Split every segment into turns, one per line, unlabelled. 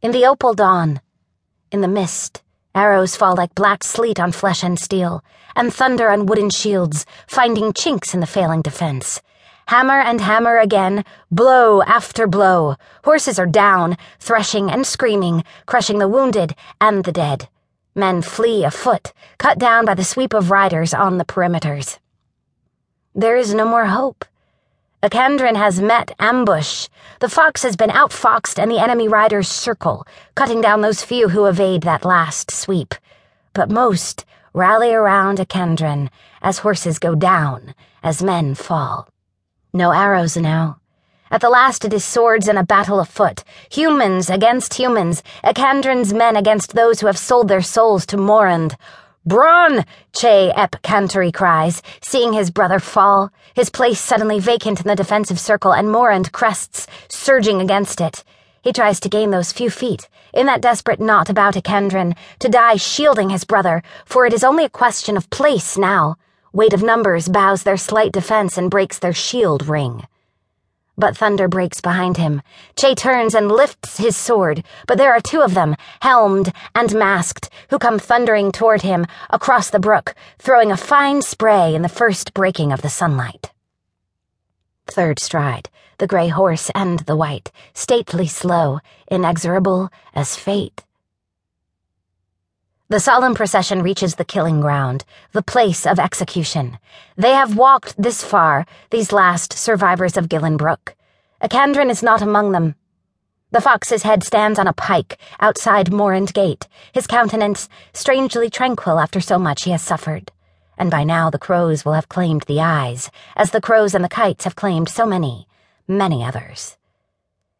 In the opal dawn, in the mist, arrows fall like black sleet on flesh and steel, and thunder on wooden shields, finding chinks in the failing defense. Hammer and hammer again, blow after blow. Horses are down, threshing and screaming, crushing the wounded and the dead. Men flee afoot, cut down by the sweep of riders on the perimeters. There is no more hope. Akandrin has met ambush. The fox has been outfoxed, and the enemy riders circle, cutting down those few who evade that last sweep. But most rally around Akandrin as horses go down, as men fall. No arrows now. At the last, it is swords and a battle afoot. Humans against humans. Akandrin's men against those who have sold their souls to Morund. Bronn! Che Ep Canteri cries, seeing his brother fall, his place suddenly vacant in the defensive circle, and Morund crests, surging against it. He tries to gain those few feet, in that desperate knot about Akandrin, to die shielding his brother, for it is only a question of place now. Weight of numbers bows their slight defense and breaks their shield ring. But thunder breaks behind him. Che turns and lifts his sword, but there are two of them, helmed and masked, who come thundering toward him across the brook, throwing a fine spray in the first breaking of the sunlight. Third stride, the gray horse and the white, stately slow, inexorable as fate. The solemn procession reaches the killing ground, the place of execution. They have walked this far, these last survivors of Gillenbrook. Akandrin is not among them. The fox's head stands on a pike outside Morund Gate, his countenance strangely tranquil after so much he has suffered. And by now the crows will have claimed the eyes, as the crows and the kites have claimed so many, many others.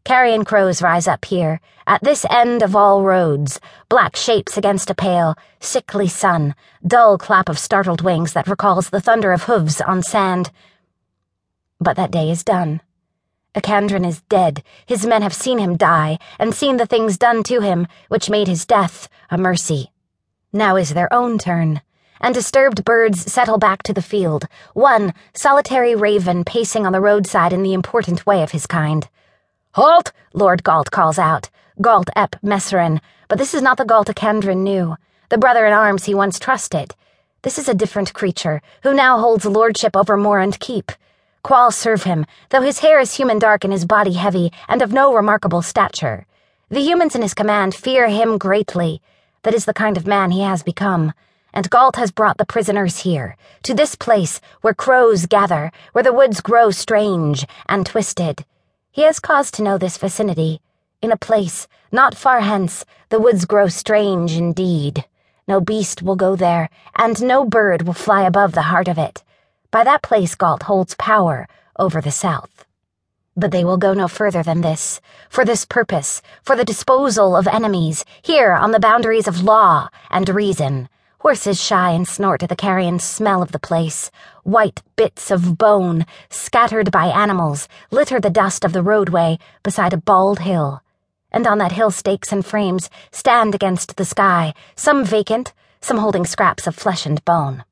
Carrion crows rise up here, at this end of all roads, black shapes against a pale, sickly sun, dull clap of startled wings that recalls the thunder of hooves on sand. But that day is done. Akandrin is dead. His men have seen him die, and seen the things done to him, which made his death a mercy. Now is their own turn and disturbed birds settle back to the field, one solitary raven pacing on the roadside in the important way of his kind. Halt! Lord Gault calls out. Gault ep Messerin, but this is not the Gault Akandrin knew, the brother in arms he once trusted. This is a different creature, who now holds lordship over Morund Keep. Qhal serve him, though his hair is human dark and his body heavy, and of no remarkable stature. The humans in his command fear him greatly. That is the kind of man he has become. And Gault has brought the prisoners here, to this place where crows gather, where the woods grow strange and twisted. He has cause to know this vicinity. In a place, not far hence, the woods grow strange indeed. No beast will go there, and no bird will fly above the heart of it. By that place Gault holds power over the south. But they will go no further than this, for this purpose, for the disposal of enemies, here on the boundaries of law and reason. Horses shy and snort at the carrion smell of the place. White bits of bone, scattered by animals, litter the dust of the roadway beside a bald hill. And on that hill stakes and frames stand against the sky, some vacant, some holding scraps of flesh and bone.